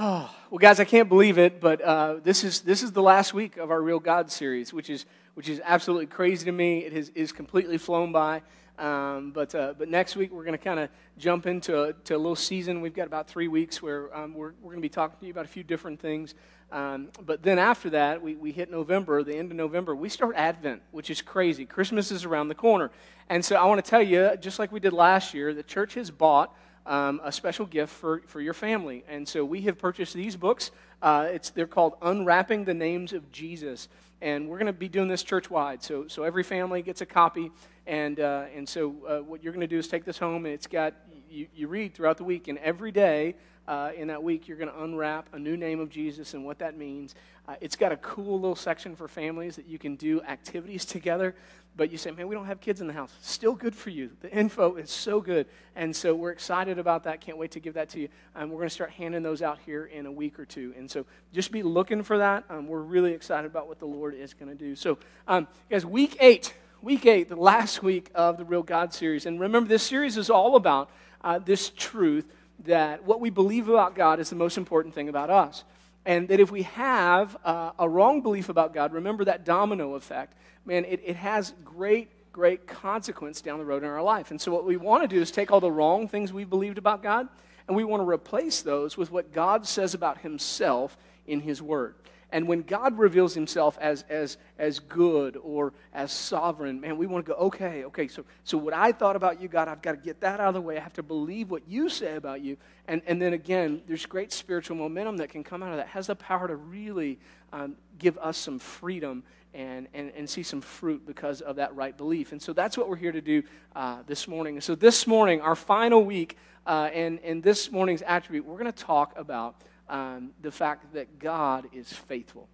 Oh, well, guys, I can't believe it, but uh, this is this is the last week of our Real God series, which is which is absolutely crazy to me. It has, is completely flown by. Um, but uh, but next week we're going to kind of jump into a, to a little season. We've got about three weeks where um, we're we're going to be talking to you about a few different things. Um, but then after that, we, we hit November, the end of November, we start Advent, which is crazy. Christmas is around the corner. And so I want to tell you, just like we did last year, the church has bought um, a special gift for, for your family. And so we have purchased these books. Uh, it's, they're called Unwrapping the Names of Jesus. And we're going to be doing this church wide. So, so every family gets a copy. And, uh, and so uh, what you're going to do is take this home, and it's got, you, you read throughout the week, and every day uh, in that week, you're going to unwrap a new name of Jesus and what that means. Uh, it's got a cool little section for families that you can do activities together. But you say, man, we don't have kids in the house. Still good for you. The info is so good. And so we're excited about that. Can't wait to give that to you. Um, we're going to start handing those out here in a week or two. And so just be looking for that. Um, we're really excited about what the Lord is going to do. So, um, guys, week eight, week eight, the last week of the Real God series. And remember, this series is all about uh, this truth that what we believe about God is the most important thing about us. And that if we have uh, a wrong belief about God, remember that domino effect, man, it, it has great, great consequence down the road in our life. And so, what we want to do is take all the wrong things we've believed about God, and we want to replace those with what God says about Himself in His Word. And when God reveals himself as, as, as good or as sovereign, man, we want to go, okay, okay, so, so what I thought about you, God, I've got to get that out of the way. I have to believe what you say about you. And, and then again, there's great spiritual momentum that can come out of that, has the power to really um, give us some freedom and, and, and see some fruit because of that right belief. And so that's what we're here to do uh, this morning. So this morning, our final week, uh, and, and this morning's attribute, we're going to talk about um, the fact that God is faithful.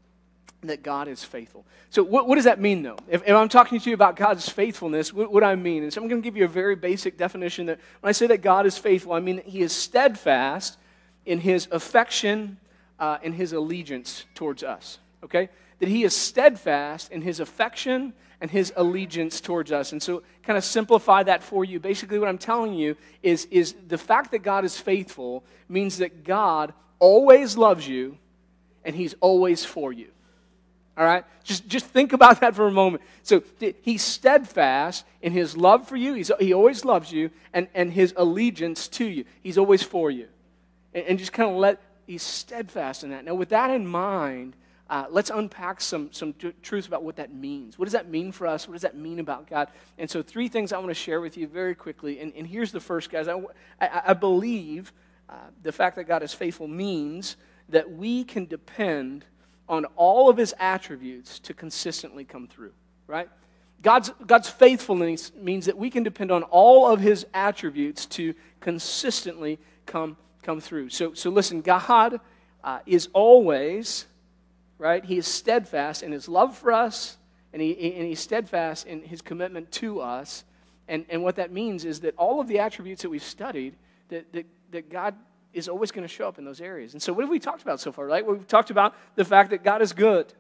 That God is faithful. So, what, what does that mean, though? If, if, I'm talking to you about God's faithfulness, what, what I mean? And so, I'm going to give you a very basic definition that when I say that God is faithful, I mean that He is steadfast in His affection uh, and His allegiance towards us. Okay? That He is steadfast in His affection and His allegiance towards us. And so, kind of simplify that for you. Basically, what I'm telling you is, is the fact that God is faithful means that God always loves you and he's always for you. All right? Just, just think about that for a moment. So he's steadfast in his love for you. He's, he always loves you and, and his allegiance to you. He's always for you. And, and just kind of let, he's steadfast in that. Now, with that in mind, uh, let's unpack some, some t- truths about what that means. What does that mean for us? What does that mean about God? And so, three things I want to share with you very quickly. And, and here's the first, guys. I, I, I believe uh, the fact that God is faithful means that we can depend on all of his attributes to consistently come through, right? God's, God's faithfulness means that we can depend on all of his attributes to consistently come, come through. So, so listen, God uh, is always, right? He is steadfast in his love for us, and, he, and he's steadfast in his commitment to us. And, and what that means is that all of the attributes that we've studied, that, that that God is always going to show up in those areas. And so, what have we talked about so far, right? We've talked about the fact that God is good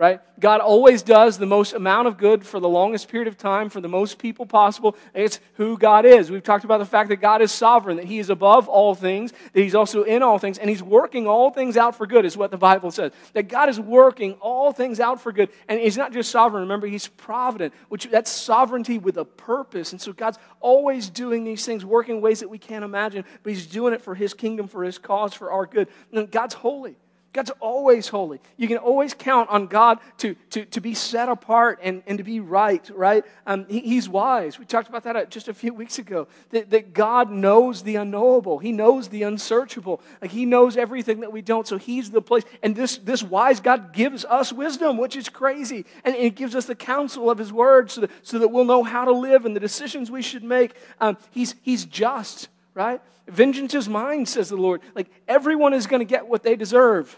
right? God always does the most amount of good for the longest period of time for the most people possible. It's who God is. We've talked about the fact that God is sovereign, that He is above all things, that He's also in all things, and He's working all things out for good, is what the Bible says. That God is working all things out for good. And He's not just sovereign, remember, He's provident, which that's sovereignty with a purpose. And so God's always doing these things, working ways that we can't imagine, but He's doing it for His kingdom, for His cause, for our good. And God's holy. God's always holy. You can always count on God to, to, to be set apart and, and to be right, right? Um, he, he's wise. We talked about that uh, just a few weeks ago. That, that God knows the unknowable, He knows the unsearchable. Like He knows everything that we don't. So He's the place. And this, this wise God gives us wisdom, which is crazy. And it gives us the counsel of His word so that, so that we'll know how to live and the decisions we should make. Um, he's, he's just right? Vengeance is mine, says the Lord. Like everyone is going to get what they deserve.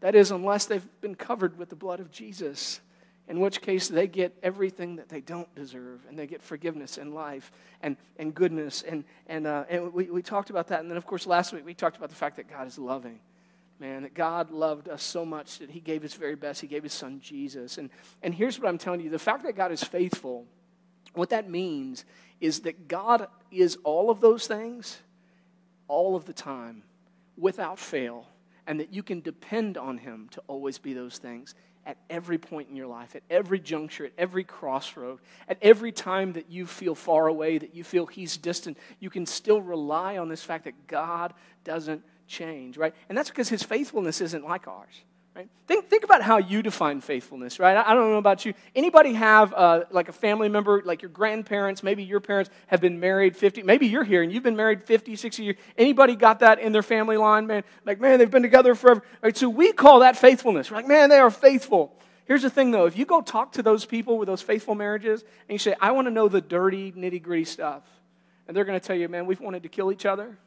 That is, unless they've been covered with the blood of Jesus, in which case they get everything that they don't deserve, and they get forgiveness and life and, and goodness. And, and, uh, and we, we talked about that. And then, of course, last week we talked about the fact that God is loving. Man, that God loved us so much that He gave His very best. He gave His Son Jesus. And, and here's what I'm telling you the fact that God is faithful, what that means is that God is all of those things all of the time without fail and that you can depend on Him to always be those things at every point in your life, at every juncture, at every crossroad, at every time that you feel far away, that you feel He's distant, you can still rely on this fact that God doesn't change, right? And that's because His faithfulness isn't like ours. Right? Think, think about how you define faithfulness, right? I, I don't know about you. Anybody have uh, like a family member, like your grandparents, maybe your parents have been married 50, maybe you're here and you've been married 50, 60 years. Anybody got that in their family line, man? Like, man, they've been together forever. Right, so we call that faithfulness. We're like, man, they are faithful. Here's the thing though, if you go talk to those people with those faithful marriages and you say, I want to know the dirty, nitty gritty stuff, and they're going to tell you, man, we've wanted to kill each other,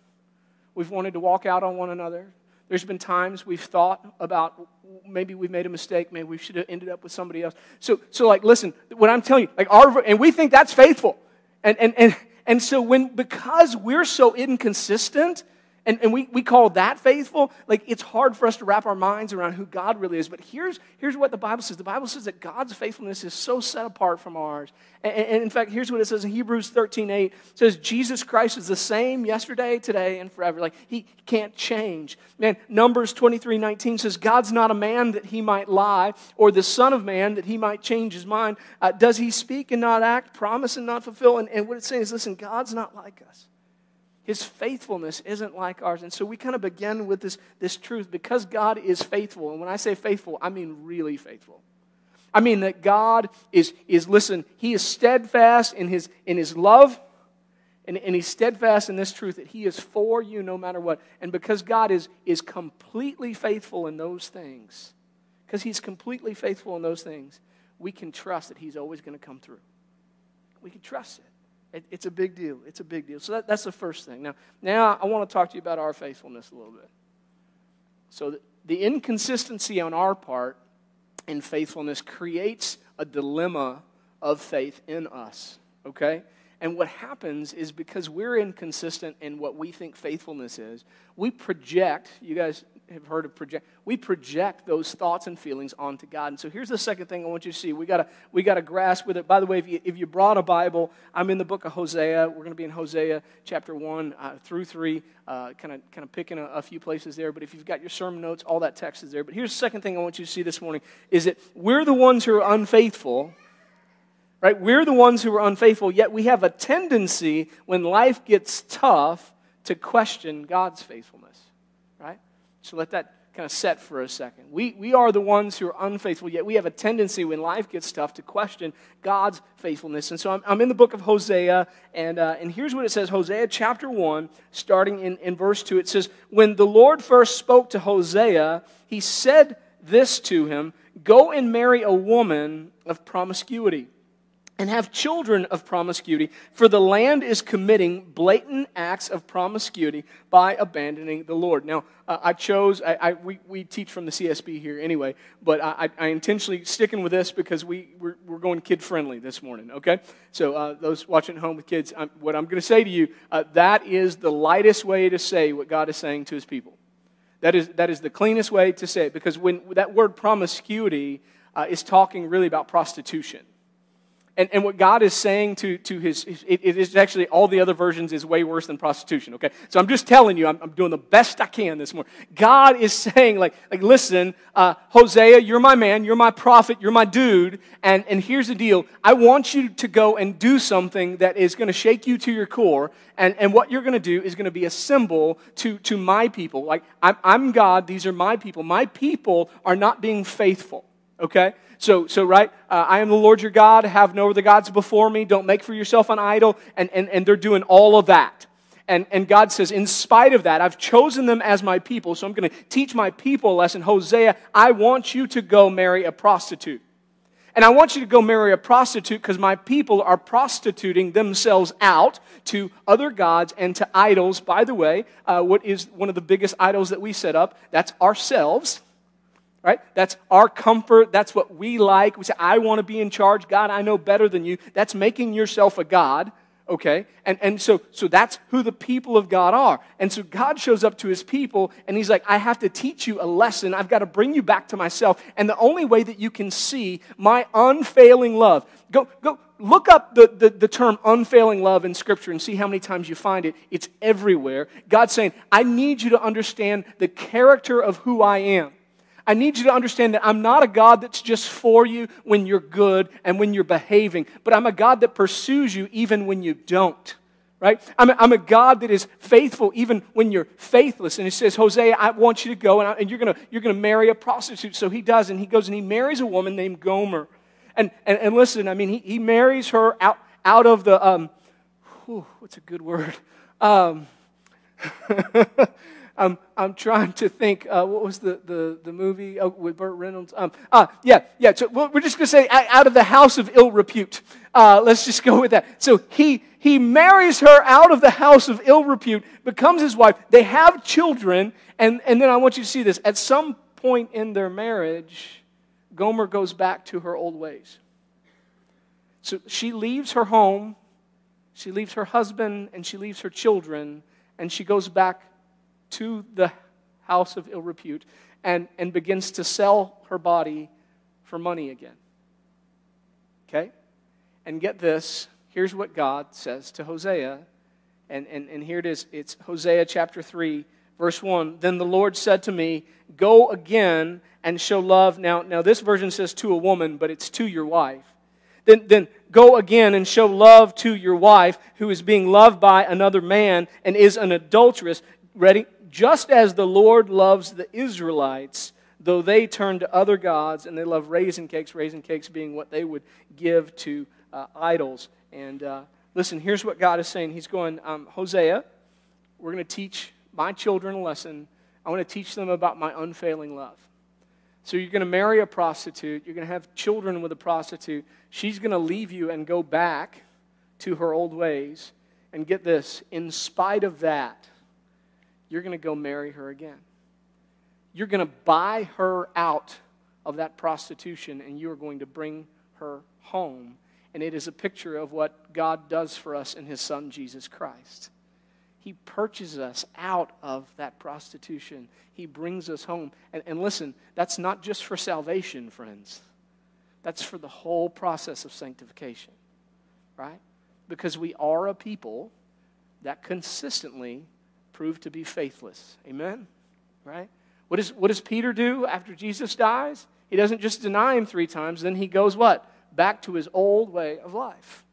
we've wanted to walk out on one another. There's been times we've thought about maybe we've made a mistake, maybe we should have ended up with somebody else. So, so like, listen, what I'm telling you, like our, and we think that's faithful. And, and, and, and so when, because we're so inconsistent, and, and we, we call that faithful. Like, it's hard for us to wrap our minds around who God really is. But here's, here's what the Bible says the Bible says that God's faithfulness is so set apart from ours. And, and in fact, here's what it says in Hebrews 13 8 it says, Jesus Christ is the same yesterday, today, and forever. Like, he can't change. Man, Numbers 23 19 says, God's not a man that he might lie, or the Son of Man that he might change his mind. Uh, does he speak and not act, promise and not fulfill? And, and what it's saying is, listen, God's not like us. His faithfulness isn't like ours. And so we kind of begin with this, this truth because God is faithful. And when I say faithful, I mean really faithful. I mean that God is, is listen, He is steadfast in His, in his love, and, and He's steadfast in this truth that He is for you no matter what. And because God is, is completely faithful in those things, because He's completely faithful in those things, we can trust that He's always going to come through. We can trust it. It, it's a big deal. It's a big deal. So that, that's the first thing. Now, now I want to talk to you about our faithfulness a little bit. So the, the inconsistency on our part in faithfulness creates a dilemma of faith in us. Okay? And what happens is because we're inconsistent in what we think faithfulness is, we project, you guys have heard of project, we project those thoughts and feelings onto God. And so here's the second thing I want you to see. We gotta we gotta grasp with it. By the way, if you if you brought a Bible, I'm in the book of Hosea. We're gonna be in Hosea chapter one uh, through three, kind of kind of picking a, a few places there. But if you've got your sermon notes, all that text is there. But here's the second thing I want you to see this morning is that we're the ones who are unfaithful right? We're the ones who are unfaithful, yet we have a tendency when life gets tough to question God's faithfulness? So let that kind of set for a second. We, we are the ones who are unfaithful, yet we have a tendency when life gets tough to question God's faithfulness. And so I'm, I'm in the book of Hosea, and, uh, and here's what it says Hosea chapter 1, starting in, in verse 2. It says, When the Lord first spoke to Hosea, he said this to him Go and marry a woman of promiscuity and have children of promiscuity, for the land is committing blatant acts of promiscuity by abandoning the Lord. Now, uh, I chose, I, I, we, we teach from the CSB here anyway, but I, I intentionally sticking with this because we, we're, we're going kid friendly this morning, okay? So, uh, those watching at home with kids, I'm, what I'm going to say to you, uh, that is the lightest way to say what God is saying to his people. That is, that is the cleanest way to say it because when that word promiscuity uh, is talking really about prostitution. And, and what God is saying to, to his, it, it is actually, all the other versions is way worse than prostitution, okay? So I'm just telling you, I'm, I'm doing the best I can this morning. God is saying, like, like listen, uh, Hosea, you're my man, you're my prophet, you're my dude, and, and here's the deal. I want you to go and do something that is going to shake you to your core, and, and what you're going to do is going to be a symbol to, to my people. Like, I'm, I'm God, these are my people. My people are not being faithful, okay? So, so right, uh, I am the Lord your God, have no other gods before me, don't make for yourself an idol, and, and, and they're doing all of that. And, and God says, in spite of that, I've chosen them as my people, so I'm going to teach my people a lesson. Hosea, I want you to go marry a prostitute. And I want you to go marry a prostitute because my people are prostituting themselves out to other gods and to idols. By the way, uh, what is one of the biggest idols that we set up? That's ourselves right? That's our comfort. That's what we like. We say, I want to be in charge. God, I know better than you. That's making yourself a God, okay? And, and so, so that's who the people of God are. And so God shows up to his people and he's like, I have to teach you a lesson. I've got to bring you back to myself. And the only way that you can see my unfailing love, go, go look up the, the, the term unfailing love in Scripture and see how many times you find it. It's everywhere. God's saying, I need you to understand the character of who I am. I need you to understand that I'm not a God that's just for you when you're good and when you're behaving, but I'm a God that pursues you even when you don't. Right? I'm a, I'm a God that is faithful even when you're faithless. And he says, Hosea, I want you to go and, I, and you're going you're going to marry a prostitute. So he does. And he goes and he marries a woman named Gomer. And, and, and listen, I mean, he, he marries her out, out of the, um, whew, what's a good word? Um, I'm, I'm trying to think, uh, what was the, the, the movie oh, with Burt Reynolds? Um, uh, yeah, yeah. So we're just going to say out of the house of ill repute. Uh, let's just go with that. So he, he marries her out of the house of ill repute, becomes his wife. They have children. And, and then I want you to see this. At some point in their marriage, Gomer goes back to her old ways. So she leaves her home, she leaves her husband, and she leaves her children, and she goes back to the house of ill repute and, and begins to sell her body for money again. Okay? And get this here's what God says to Hosea. And, and, and here it is it's Hosea chapter 3, verse 1. Then the Lord said to me, Go again and show love. Now, now this version says to a woman, but it's to your wife. Then, then go again and show love to your wife who is being loved by another man and is an adulteress. Ready? Just as the Lord loves the Israelites, though they turn to other gods and they love raisin cakes, raisin cakes being what they would give to uh, idols. And uh, listen, here's what God is saying. He's going, um, Hosea, we're going to teach my children a lesson. I want to teach them about my unfailing love. So you're going to marry a prostitute. You're going to have children with a prostitute. She's going to leave you and go back to her old ways. And get this, in spite of that, you're going to go marry her again. You're going to buy her out of that prostitution and you are going to bring her home. And it is a picture of what God does for us in His Son, Jesus Christ. He purchases us out of that prostitution. He brings us home. And, and listen, that's not just for salvation, friends. That's for the whole process of sanctification, right? Because we are a people that consistently proved to be faithless. Amen? Right? What, is, what does Peter do after Jesus dies? He doesn't just deny him three times, then he goes what? Back to his old way of life.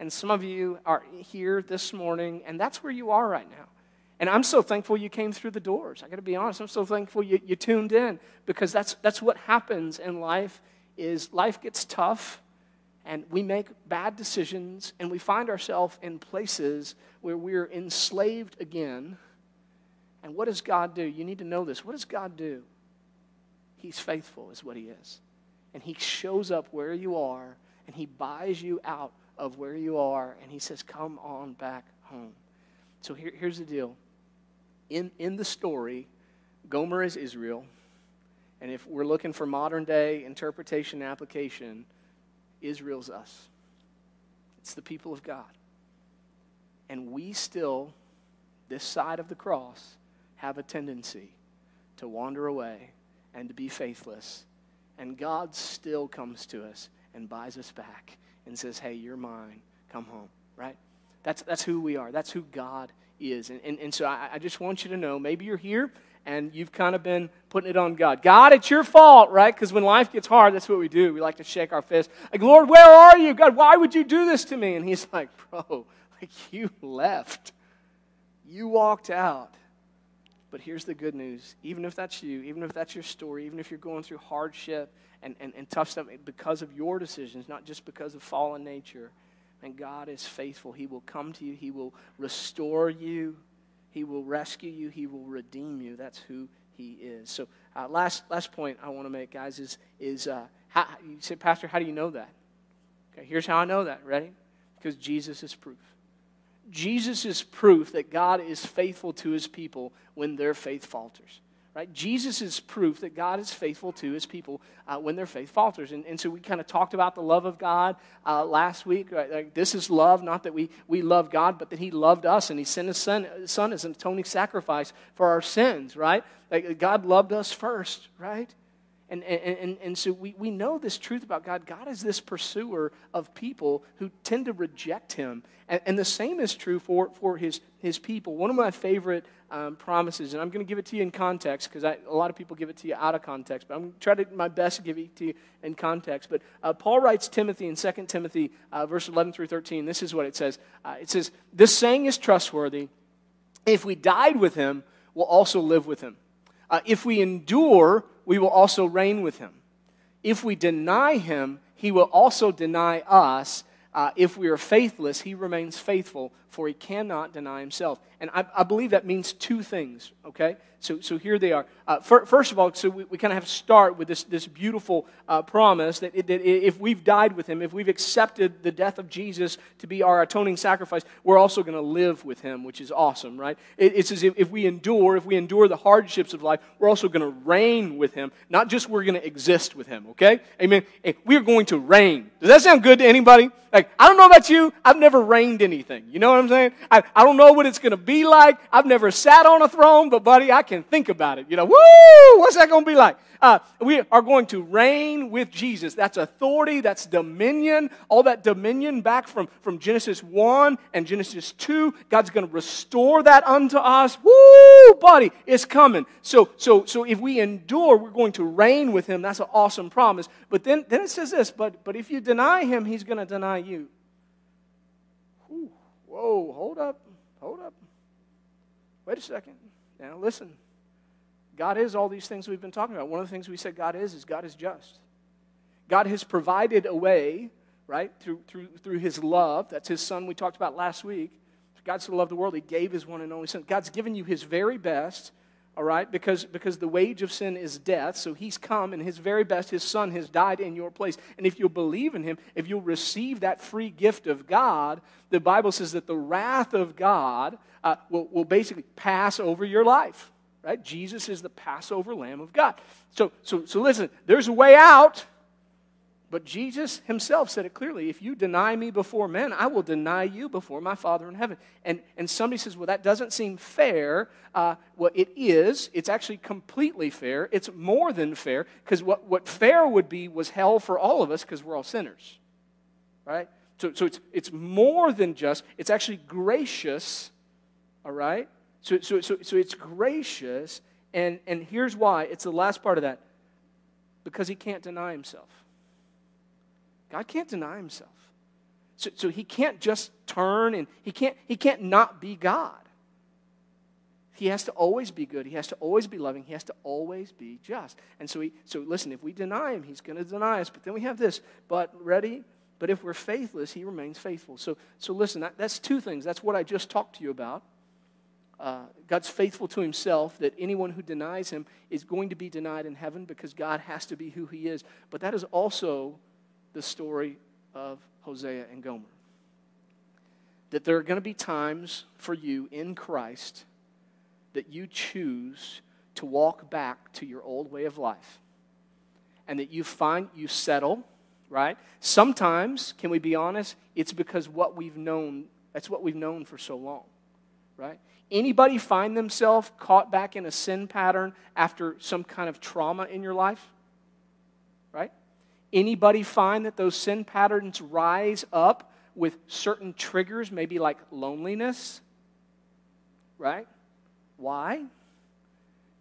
And some of you are here this morning, and that's where you are right now. And I'm so thankful you came through the doors. I got to be honest. I'm so thankful you, you tuned in because that's, that's what happens in life is life gets tough and we make bad decisions and we find ourselves in places where we're enslaved again and what does God do? You need to know this. What does God do? He's faithful, is what He is. And He shows up where you are, and He buys you out of where you are, and He says, Come on back home. So here, here's the deal. In, in the story, Gomer is Israel. And if we're looking for modern day interpretation and application, Israel's us. It's the people of God. And we still, this side of the cross, have a tendency to wander away and to be faithless. And God still comes to us and buys us back and says, Hey, you're mine. Come home, right? That's, that's who we are. That's who God is. And, and, and so I, I just want you to know maybe you're here and you've kind of been putting it on God. God, it's your fault, right? Because when life gets hard, that's what we do. We like to shake our fist. Like, Lord, where are you? God, why would you do this to me? And He's like, Bro, like you left. You walked out. But here's the good news even if that's you, even if that's your story, even if you're going through hardship and, and, and tough stuff because of your decisions, not just because of fallen nature, and God is faithful. He will come to you, He will restore you, He will rescue you, He will redeem you. That's who He is. So, uh, last, last point I want to make, guys, is, is uh, how, you say, Pastor, how do you know that? Okay, here's how I know that. Ready? Because Jesus is proof. Jesus is proof that God is faithful to his people when their faith falters. Right? Jesus is proof that God is faithful to his people uh, when their faith falters. And, and so we kind of talked about the love of God uh, last week. Right? Like, this is love, not that we, we love God, but that he loved us and he sent his son, son as an atoning sacrifice for our sins, right? Like God loved us first, right? And, and, and, and so we, we know this truth about God. God is this pursuer of people who tend to reject him. And, and the same is true for, for his, his people. One of my favorite um, promises, and I'm going to give it to you in context because a lot of people give it to you out of context, but I'm going to try to my best to give it to you in context. But uh, Paul writes Timothy in 2 Timothy, uh, verse 11 through 13. This is what it says uh, It says, This saying is trustworthy. If we died with him, we'll also live with him. Uh, if we endure, we will also reign with him. If we deny him, he will also deny us. Uh, if we are faithless, he remains faithful, for he cannot deny himself. And I, I believe that means two things, okay? So, so here they are. Uh, for, first of all, so we, we kind of have to start with this, this beautiful uh, promise that, that if we've died with him, if we've accepted the death of Jesus to be our atoning sacrifice, we're also going to live with him, which is awesome, right? It, it's as if, if we endure, if we endure the hardships of life, we're also going to reign with him. Not just we're going to exist with him, okay? Amen. We're going to reign. Does that sound good to anybody? Like, I don't know about you, I've never reigned anything. You know what I'm saying? I, I don't know what it's going to be like. I've never sat on a throne, but buddy, I can think about it. You know, woo, what's that going to be like? Uh, we are going to reign with Jesus. That's authority, that's dominion, all that dominion back from, from Genesis 1 and Genesis 2. God's going to restore that unto us. Woo, buddy, it's coming. So, so, so if we endure, we're going to reign with him. That's an awesome promise. But then, then it says this, but, but if you deny him, he's going to deny you. Whoa, hold up, hold up. Wait a second. Now listen. God is all these things we've been talking about. One of the things we said God is is God is just. God has provided a way, right, through, through, through his love. That's his son we talked about last week. God so loved the world, he gave his one and only son. God's given you his very best, all right, because, because the wage of sin is death. So he's come and his very best, his son, has died in your place. And if you'll believe in him, if you'll receive that free gift of God, the Bible says that the wrath of God uh, will, will basically pass over your life. Right? Jesus is the Passover Lamb of God. So, so, so listen, there's a way out. But Jesus himself said it clearly if you deny me before men, I will deny you before my Father in heaven. And, and somebody says, well, that doesn't seem fair. Uh, well, it is. It's actually completely fair. It's more than fair because what, what fair would be was hell for all of us because we're all sinners. Right? So, so it's, it's more than just, it's actually gracious. All right? So, so, so, so it's gracious. And, and here's why it's the last part of that because he can't deny himself. God can't deny himself. So, so he can't just turn and he can't, he can't not be God. He has to always be good. He has to always be loving. He has to always be just. And so, he, so listen, if we deny him, he's going to deny us. But then we have this, but ready? But if we're faithless, he remains faithful. So, so listen, that, that's two things. That's what I just talked to you about. Uh, God's faithful to himself, that anyone who denies him is going to be denied in heaven because God has to be who he is. But that is also the story of Hosea and Gomer. That there are going to be times for you in Christ that you choose to walk back to your old way of life. And that you find, you settle, right? Sometimes, can we be honest, it's because what we've known, that's what we've known for so long, right? Anybody find themselves caught back in a sin pattern after some kind of trauma in your life? Anybody find that those sin patterns rise up with certain triggers, maybe like loneliness? Right? Why?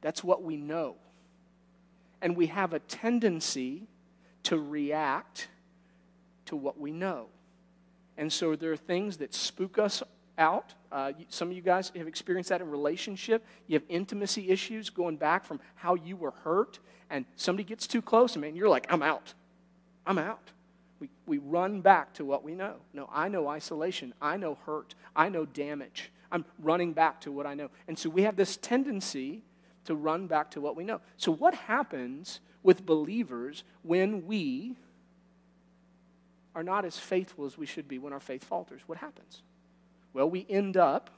That's what we know. And we have a tendency to react to what we know. And so there are things that spook us out. Uh, some of you guys have experienced that in relationship. You have intimacy issues going back from how you were hurt, and somebody gets too close, and man, you're like, I'm out. I'm out. We, we run back to what we know. No, I know isolation. I know hurt. I know damage. I'm running back to what I know. And so we have this tendency to run back to what we know. So, what happens with believers when we are not as faithful as we should be when our faith falters? What happens? Well, we end up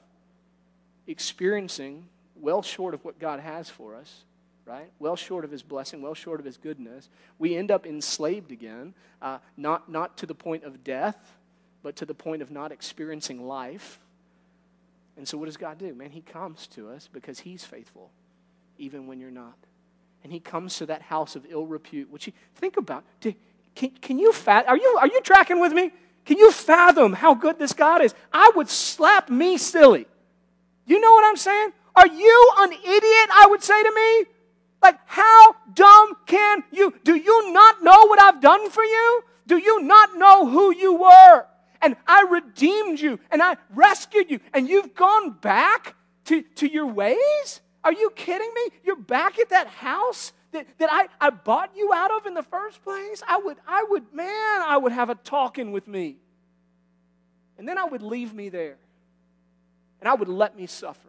experiencing well short of what God has for us right? Well short of his blessing, well short of his goodness. We end up enslaved again, uh, not, not to the point of death, but to the point of not experiencing life. And so, what does God do? Man, He comes to us because He's faithful, even when you're not. And He comes to that house of ill repute, which you think about. Can, can you fat? Are you, are you tracking with me? Can you fathom how good this God is? I would slap me silly. You know what I'm saying? Are you an idiot? I would say to me. Like, how dumb can you? Do you not know what I've done for you? Do you not know who you were? And I redeemed you and I rescued you, and you've gone back to, to your ways? Are you kidding me? You're back at that house that, that I, I bought you out of in the first place? I would, I would, man, I would have a talking with me. And then I would leave me there. And I would let me suffer.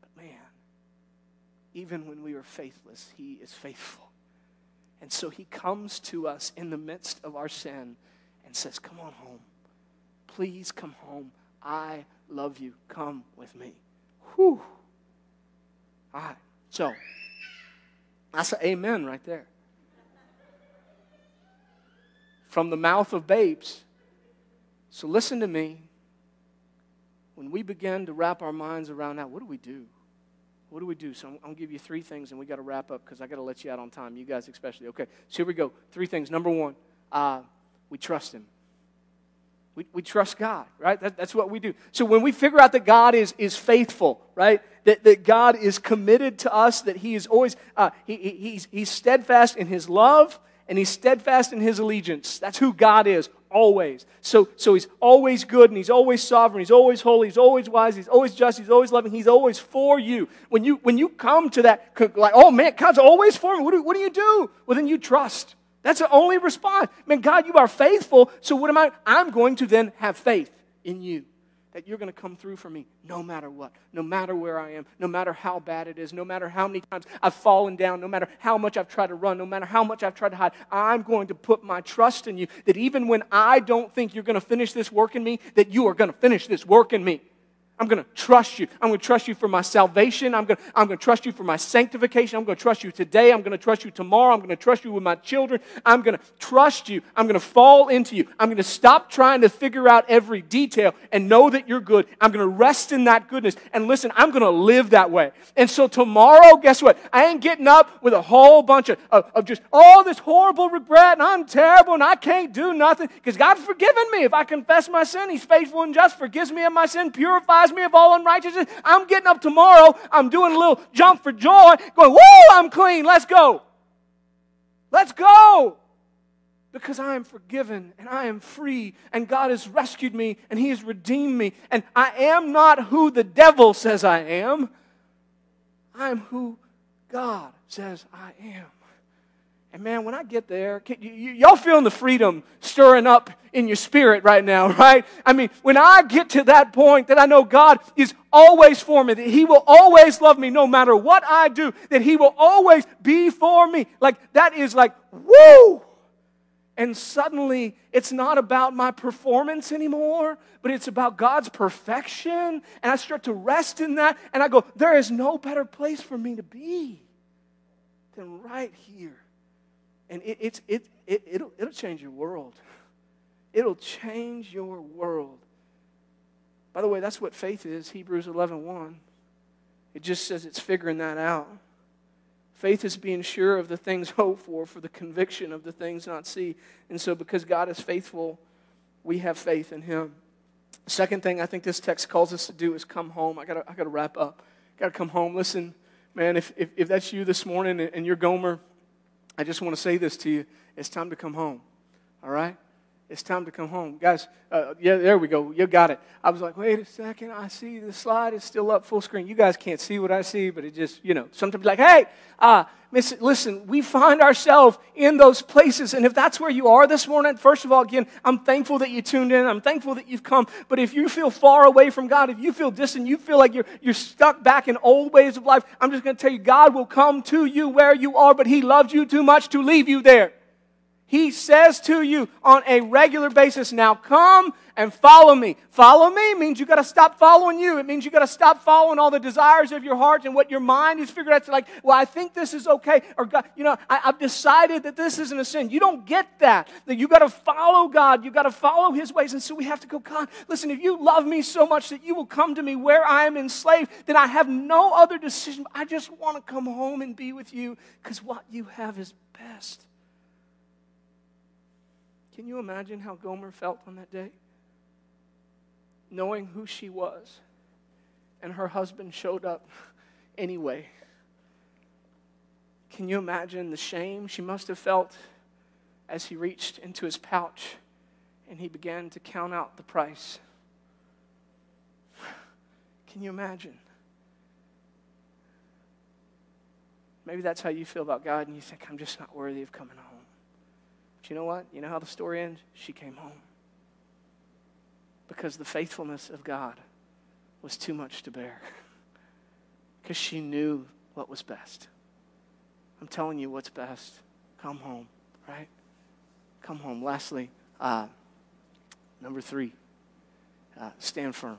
But man, even when we are faithless, He is faithful. And so He comes to us in the midst of our sin and says, Come on home. Please come home. I love you. Come with me. Whew. All right. So, that's an amen right there. From the mouth of babes. So, listen to me. When we begin to wrap our minds around that, what do we do? What do we do? So I'm, I'm going to give you three things, and we got to wrap up because I got to let you out on time. You guys especially. Okay, so here we go. Three things. Number one, uh, we trust Him. We, we trust God, right? That, that's what we do. So when we figure out that God is, is faithful, right? That, that God is committed to us, that He is always, uh, he, he's, he's steadfast in His love and He's steadfast in His allegiance. That's who God is, always. So, so He's always good and He's always sovereign. He's always holy. He's always wise. He's always just. He's always loving. He's always for you. When you, when you come to that, like, oh man, God's always for me, what do, what do you do? Well, then you trust. That's the only response. Man, God, you are faithful. So what am I? I'm going to then have faith in you that you're going to come through for me no matter what, no matter where I am, no matter how bad it is, no matter how many times I've fallen down, no matter how much I've tried to run, no matter how much I've tried to hide. I'm going to put my trust in you that even when I don't think you're going to finish this work in me, that you are going to finish this work in me. I'm going to trust you. I'm going to trust you for my salvation. I'm going, I'm going to trust you for my sanctification. I'm going to trust you today. I'm going to trust you tomorrow. I'm going to trust you with my children. I'm going to trust you. I'm going to fall into you. I'm going to stop trying to figure out every detail and know that you're good. I'm going to rest in that goodness. And listen, I'm going to live that way. And so tomorrow, guess what? I ain't getting up with a whole bunch of, of, of just all this horrible regret and I'm terrible and I can't do nothing because God's forgiven me. If I confess my sin, He's faithful and just, forgives me of my sin, purifies me of all unrighteousness. I'm getting up tomorrow. I'm doing a little jump for joy, going, Whoa, I'm clean. Let's go. Let's go. Because I am forgiven and I am free, and God has rescued me and He has redeemed me, and I am not who the devil says I am. I am who God says I am. And man, when I get there, y'all feeling the freedom stirring up in your spirit right now, right? I mean, when I get to that point that I know God is always for me, that He will always love me no matter what I do, that He will always be for me, like that is like, woo! And suddenly, it's not about my performance anymore, but it's about God's perfection. And I start to rest in that, and I go, there is no better place for me to be than right here and it, it's, it, it, it'll, it'll change your world. It'll change your world. By the way, that's what faith is, Hebrews 11 1. It just says it's figuring that out. Faith is being sure of the things hoped for, for the conviction of the things not seen. And so, because God is faithful, we have faith in Him. Second thing I think this text calls us to do is come home. I gotta, I gotta wrap up. Gotta come home. Listen, man, if, if, if that's you this morning and you're Gomer, I just want to say this to you. It's time to come home. All right? It's time to come home. Guys, uh, yeah, there we go. You got it. I was like, wait a second. I see the slide is still up full screen. You guys can't see what I see, but it just, you know, sometimes like, hey, uh, listen, we find ourselves in those places. And if that's where you are this morning, first of all, again, I'm thankful that you tuned in. I'm thankful that you've come. But if you feel far away from God, if you feel distant, you feel like you're, you're stuck back in old ways of life, I'm just going to tell you, God will come to you where you are, but He loves you too much to leave you there. He says to you on a regular basis, now come and follow me. Follow me means you got to stop following you. It means you got to stop following all the desires of your heart and what your mind has figured out. It's like, well, I think this is okay. Or, God, you know, I, have decided that this isn't a sin. You don't get that. That you got to follow God. You got to follow his ways. And so we have to go, God, listen, if you love me so much that you will come to me where I am enslaved, then I have no other decision. I just want to come home and be with you because what you have is best. Can you imagine how Gomer felt on that day? Knowing who she was, and her husband showed up anyway. Can you imagine the shame she must have felt as he reached into his pouch and he began to count out the price? Can you imagine? Maybe that's how you feel about God, and you think, I'm just not worthy of coming home. But you know what? You know how the story ends? She came home. Because the faithfulness of God was too much to bear. Because she knew what was best. I'm telling you what's best. Come home, right? Come home. Lastly, uh, number three, uh, stand firm.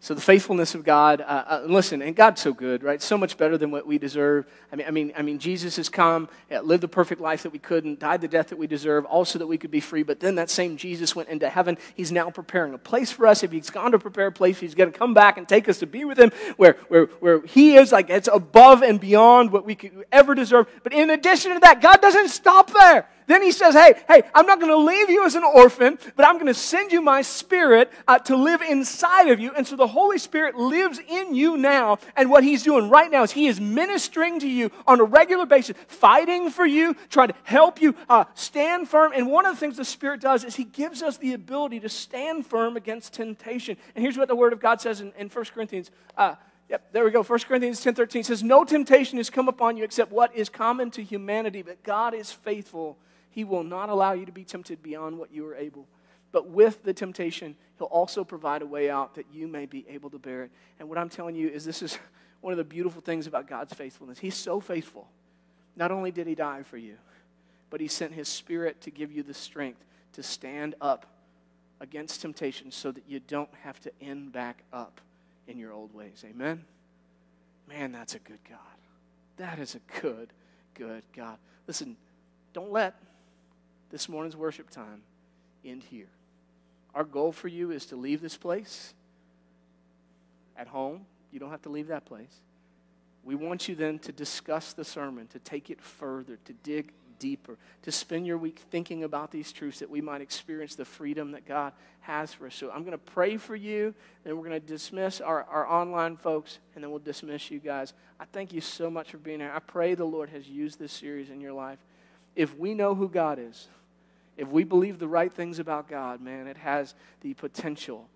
So the faithfulness of God, uh, uh, listen, and God's so good, right? So much better than what we deserve. I mean, I mean, I mean, Jesus has come, uh, lived the perfect life that we couldn't, died the death that we deserve, also that we could be free. But then that same Jesus went into heaven. He's now preparing a place for us. If He's gone to prepare a place, He's going to come back and take us to be with Him, where, where, where He is like it's above and beyond what we could ever deserve. But in addition to that, God doesn't stop there. Then he says, Hey, hey, I'm not going to leave you as an orphan, but I'm going to send you my spirit uh, to live inside of you. And so the Holy Spirit lives in you now. And what he's doing right now is he is ministering to you on a regular basis, fighting for you, trying to help you uh, stand firm. And one of the things the Spirit does is he gives us the ability to stand firm against temptation. And here's what the Word of God says in, in 1 Corinthians. Uh, Yep, there we go. 1 Corinthians 10 13 says, No temptation has come upon you except what is common to humanity, but God is faithful he will not allow you to be tempted beyond what you are able. But with the temptation, He'll also provide a way out that you may be able to bear it. And what I'm telling you is this is one of the beautiful things about God's faithfulness. He's so faithful. Not only did He die for you, but He sent His Spirit to give you the strength to stand up against temptation so that you don't have to end back up in your old ways. Amen? Man, that's a good God. That is a good, good God. Listen, don't let this morning's worship time end here. Our goal for you is to leave this place at home. You don't have to leave that place. We want you then to discuss the sermon, to take it further, to dig deeper, to spend your week thinking about these truths that we might experience the freedom that God has for us. So I'm going to pray for you, then we're going to dismiss our, our online folks, and then we'll dismiss you guys. I thank you so much for being here. I pray the Lord has used this series in your life. If we know who God is, if we believe the right things about God, man, it has the potential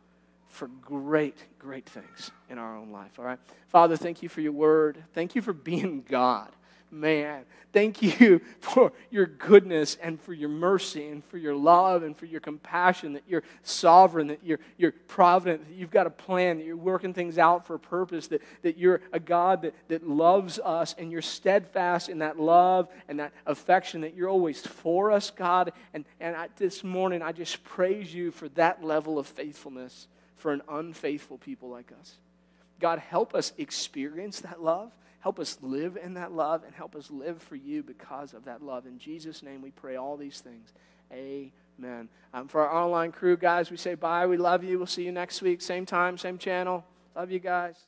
for great, great things in our own life. All right? Father, thank you for your word. Thank you for being God man. Thank you for your goodness and for your mercy and for your love and for your compassion, that you're sovereign, that you're, you're provident, that you've got a plan, that you're working things out for a purpose, that, that you're a God that, that loves us and you're steadfast in that love and that affection, that you're always for us, God. And, and I, this morning, I just praise you for that level of faithfulness for an unfaithful people like us. God, help us experience that love. Help us live in that love and help us live for you because of that love. In Jesus' name, we pray all these things. Amen. Um, for our online crew, guys, we say bye. We love you. We'll see you next week. Same time, same channel. Love you guys.